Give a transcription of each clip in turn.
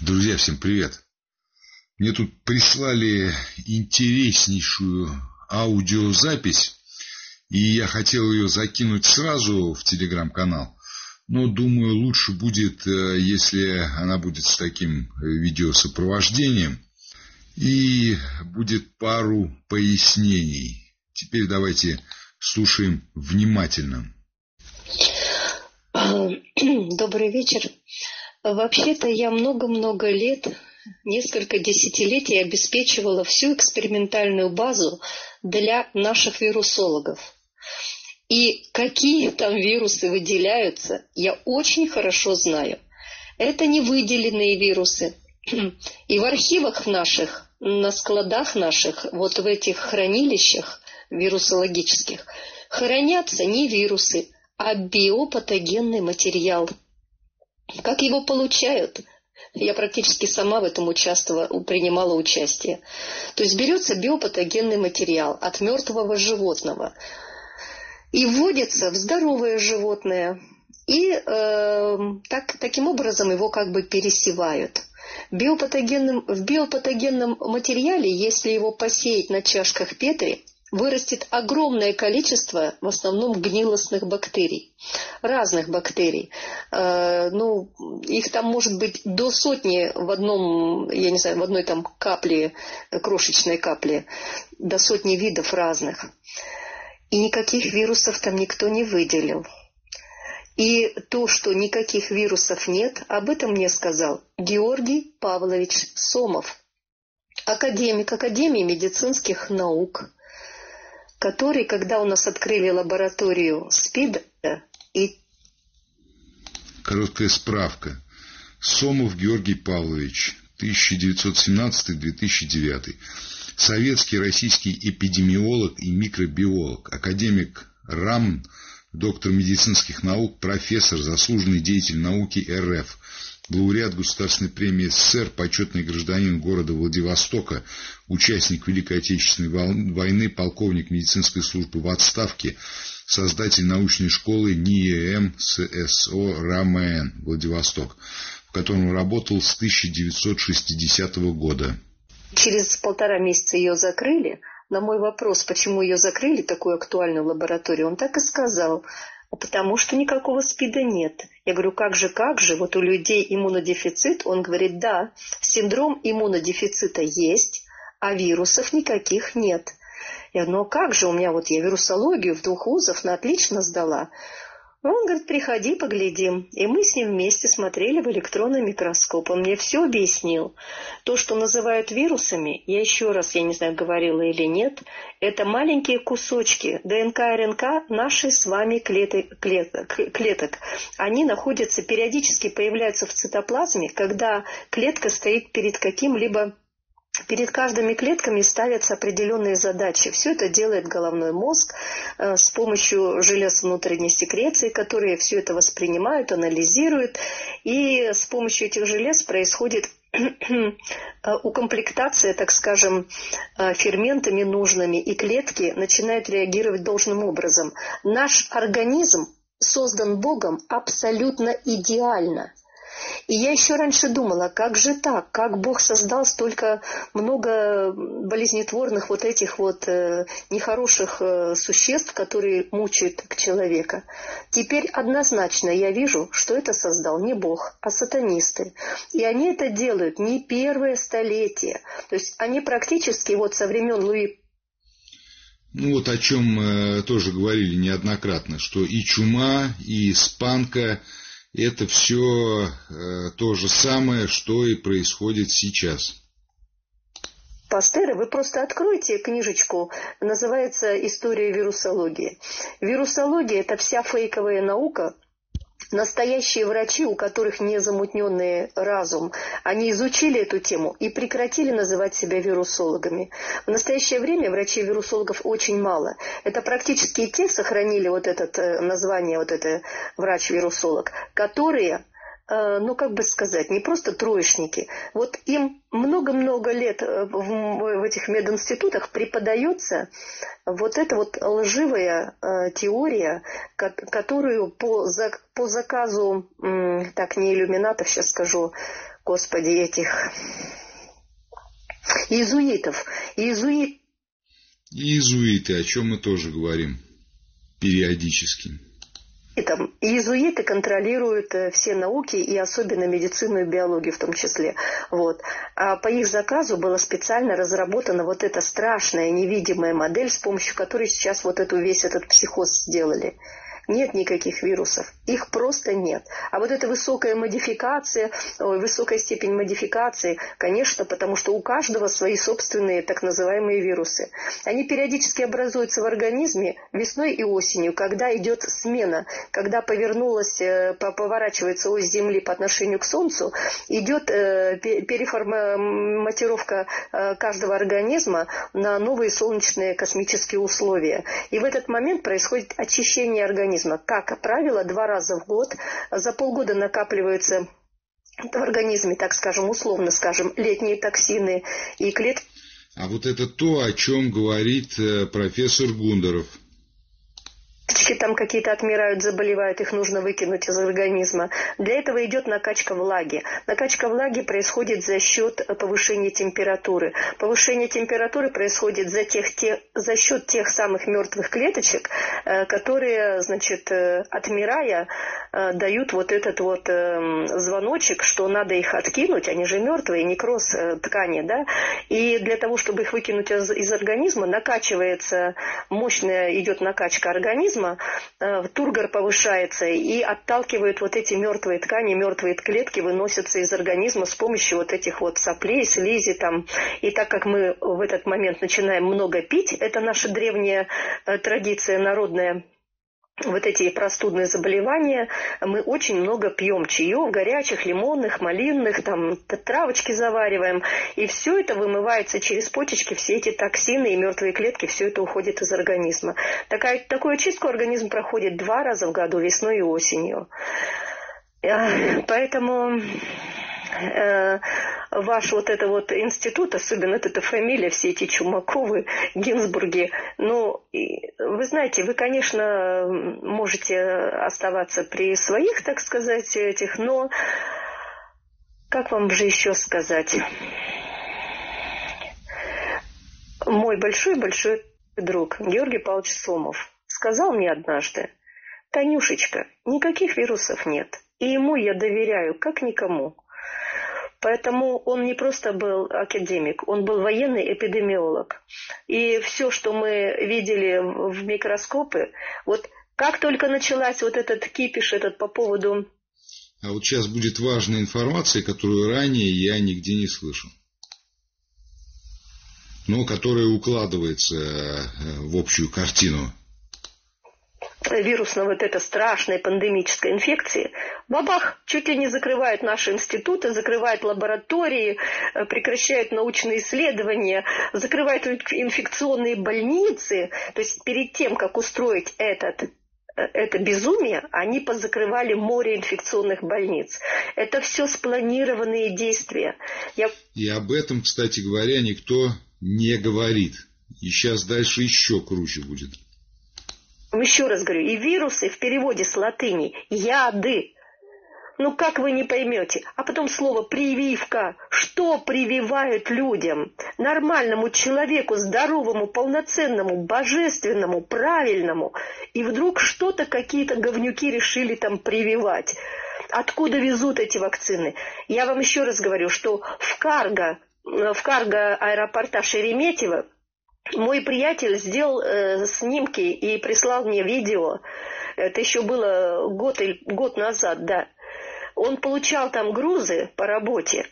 Друзья, всем привет! Мне тут прислали интереснейшую аудиозапись, и я хотел ее закинуть сразу в телеграм-канал, но думаю, лучше будет, э, если она будет с таким э, видеосопровождением, и будет пару пояснений. Теперь давайте слушаем внимательно. Добрый вечер. Вообще-то я много-много лет, несколько десятилетий обеспечивала всю экспериментальную базу для наших вирусологов. И какие там вирусы выделяются, я очень хорошо знаю. Это не выделенные вирусы. И в архивах наших, на складах наших, вот в этих хранилищах вирусологических, хранятся не вирусы, а биопатогенный материал – как его получают? Я практически сама в этом участвовала, принимала участие. То есть берется биопатогенный материал от мертвого животного и вводится в здоровое животное. И э, так, таким образом его как бы пересевают. Биопатогенным, в биопатогенном материале, если его посеять на чашках Петри, вырастет огромное количество, в основном, гнилостных бактерий, разных бактерий. Э, ну, их там может быть до сотни в одном, я не знаю, в одной там капле, крошечной капле, до сотни видов разных. И никаких вирусов там никто не выделил. И то, что никаких вирусов нет, об этом мне сказал Георгий Павлович Сомов, академик Академии медицинских наук, который, когда у нас открыли лабораторию СПИДа и... Короткая справка. Сомов Георгий Павлович, 1917-2009. Советский российский эпидемиолог и микробиолог, академик РАМ, доктор медицинских наук, профессор, заслуженный деятель науки РФ, лауреат Государственной премии СССР, почетный гражданин города Владивостока, участник Великой Отечественной войны, полковник медицинской службы в отставке, создатель научной школы НИЭМ ССО РАМН Владивосток, в котором работал с 1960 года. Через полтора месяца ее закрыли. На мой вопрос, почему ее закрыли, такую актуальную лабораторию, он так и сказал – потому что никакого СПИДа нет. Я говорю, как же, как же, вот у людей иммунодефицит? Он говорит, да, синдром иммунодефицита есть, а вирусов никаких нет. Я говорю, ну как же, у меня вот я вирусологию в двух вузах на отлично сдала. Он говорит, приходи, поглядим. И мы с ним вместе смотрели в электронный микроскоп. Он мне все объяснил. То, что называют вирусами, я еще раз, я не знаю, говорила или нет, это маленькие кусочки ДНК и РНК нашей с вами клеток, клеток, клеток. Они находятся, периодически появляются в цитоплазме, когда клетка стоит перед каким-либо Перед каждыми клетками ставятся определенные задачи. Все это делает головной мозг э, с помощью желез внутренней секреции, которые все это воспринимают, анализируют. И с помощью этих желез происходит э, укомплектация, так скажем, э, ферментами нужными, и клетки начинают реагировать должным образом. Наш организм создан Богом абсолютно идеально – и я еще раньше думала, как же так, как Бог создал столько много болезнетворных вот этих вот э, нехороших э, существ, которые мучают человека. Теперь однозначно я вижу, что это создал не Бог, а сатанисты. И они это делают не первое столетие. То есть они практически вот со времен Луи ну вот о чем э, тоже говорили неоднократно, что и чума, и испанка, это все э, то же самое, что и происходит сейчас. Пастера, вы просто откройте книжечку, называется «История вирусологии». Вирусология – это вся фейковая наука, Настоящие врачи, у которых незамутненный разум, они изучили эту тему и прекратили называть себя вирусологами. В настоящее время врачей-вирусологов очень мало. Это практически те сохранили вот это э, название, вот это врач-вирусолог, которые ну, как бы сказать, не просто троечники. Вот им много-много лет э, в этих мединститутах преподается вот эта вот лживая э, теория, которую по, по заказу, так, не иллюминатов, сейчас скажу, господи, этих иезуитов. Иезуит... Иезуиты, о чем мы тоже говорим периодически. Там иезуиты контролируют э, все науки и особенно медицину и биологию в том числе. Вот. А по их заказу была специально разработана вот эта страшная невидимая модель, с помощью которой сейчас вот эту весь этот психоз сделали нет никаких вирусов. Их просто нет. А вот эта высокая модификация, высокая степень модификации, конечно, потому что у каждого свои собственные так называемые вирусы. Они периодически образуются в организме весной и осенью, когда идет смена, когда повернулась, э, поворачивается ось Земли по отношению к Солнцу, идет э, переформатировка э, каждого организма на новые солнечные космические условия. И в этот момент происходит очищение организма организма. Как правило, два раза в год. За полгода накапливаются в организме, так скажем, условно скажем, летние токсины и клетки. А вот это то, о чем говорит э, профессор Гундеров – клеточки там какие-то отмирают, заболевают, их нужно выкинуть из организма. Для этого идет накачка влаги. Накачка влаги происходит за счет повышения температуры. Повышение температуры происходит за, тех, те, за счет тех самых мертвых клеточек, э, которые, значит, э, отмирая, дают вот этот вот эм, звоночек, что надо их откинуть, они же мертвые, некроз ткани, да, и для того, чтобы их выкинуть из, из организма, накачивается, мощная идет накачка организма, э, тургор повышается и отталкивает вот эти мертвые ткани, мертвые клетки выносятся из организма с помощью вот этих вот соплей, слизи там. И так как мы в этот момент начинаем много пить, это наша древняя э, традиция народная, вот эти простудные заболевания, мы очень много пьем чаев, горячих, лимонных, малинных, там травочки завариваем, и все это вымывается через почечки, все эти токсины и мертвые клетки, все это уходит из организма. Такая, такую очистку организм проходит два раза в году, весной и осенью. Поэтому Э, ваш вот это вот институт, особенно вот эта фамилия, все эти Чумаковы, Гинзбурги, ну, вы знаете, вы, конечно, можете оставаться при своих, так сказать, этих, но как вам же еще сказать? Мой большой-большой друг Георгий Павлович Сомов сказал мне однажды, Танюшечка, никаких вирусов нет. И ему я доверяю, как никому. Поэтому он не просто был академик, он был военный эпидемиолог. И все, что мы видели в микроскопы, вот как только началась вот этот кипиш этот по поводу... А вот сейчас будет важная информация, которую ранее я нигде не слышал. Но которая укладывается э, в общую картину вирусной вот этой страшной пандемической инфекции, бабах, чуть ли не закрывают наши институты, закрывают лаборатории, э, прекращают научные исследования, закрывают инфекционные больницы. То есть перед тем, как устроить этот э, это безумие, они позакрывали море инфекционных больниц. Это все спланированные действия. Я... И об этом, кстати говоря, никто не говорит. И сейчас дальше еще круче будет. Еще раз говорю, и вирусы в переводе с латыни яды. Ну как вы не поймете? А потом слово прививка. Что прививают людям? Нормальному человеку, здоровому, полноценному, божественному, правильному. И вдруг что-то какие-то говнюки решили там прививать. Откуда везут эти вакцины? Я вам еще раз говорю, что в Карго, в Карго аэропорта Шереметьево мой приятель сделал э, снимки и прислал мне видео. Это еще было год, год назад, да. Он получал там грузы по работе.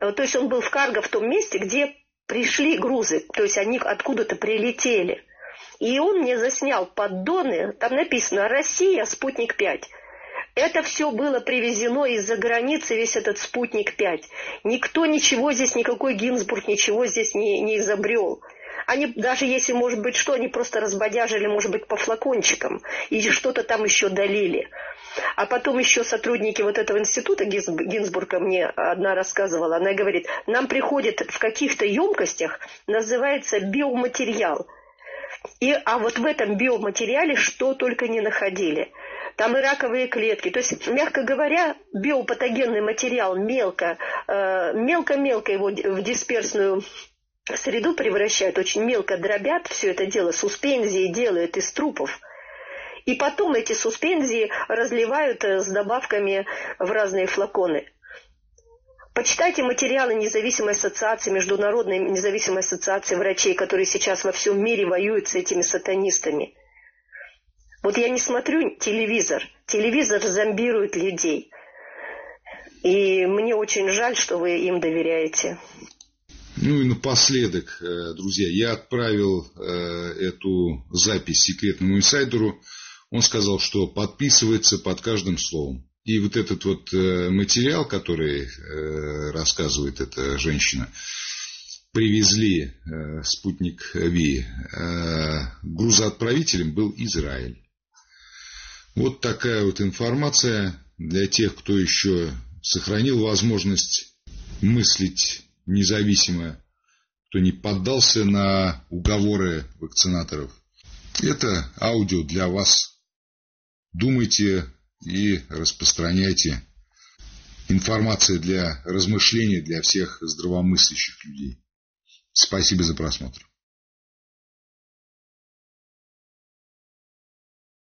Э, то есть он был в карго в том месте, где пришли грузы. То есть они откуда-то прилетели. И он мне заснял поддоны, там написано «Россия, спутник 5». Это все было привезено из-за границы, весь этот спутник 5. Никто ничего здесь, никакой Гинзбург ничего здесь не, не изобрел. Они, даже если, может быть, что, они просто разбодяжили, может быть, по флакончикам и что-то там еще долили. А потом еще сотрудники вот этого института Гинзбурга мне одна рассказывала, она говорит, нам приходит в каких-то емкостях, называется биоматериал. И, а вот в этом биоматериале что только не находили. там и раковые клетки. То есть, мягко говоря, биопатогенный материал мелко, э, мелко-мелко его в дисперсную среду превращают, очень мелко дробят все это дело, суспензии делают из трупов. И потом эти суспензии разливают э, с добавками в разные флаконы. Почитайте материалы независимой ассоциации, Международной независимой ассоциации врачей, которые сейчас во всем мире воюют с этими сатанистами. Вот я не смотрю телевизор. Телевизор зомбирует людей. И мне очень жаль, что вы им доверяете. Ну и напоследок, э, друзья, я отправил э, эту запись секретному инсайдеру. Он сказал, что подписывается под каждым словом. И вот этот вот э, материал, который рассказывает эта женщина, привезли спутник Ви. Грузоотправителем был Израиль. Вот такая вот информация для тех, кто еще сохранил возможность мыслить независимо, кто не поддался на уговоры вакцинаторов. Это аудио для вас. Думайте и распространяйте. Информация для размышлений для всех здравомыслящих людей. Спасибо за просмотр.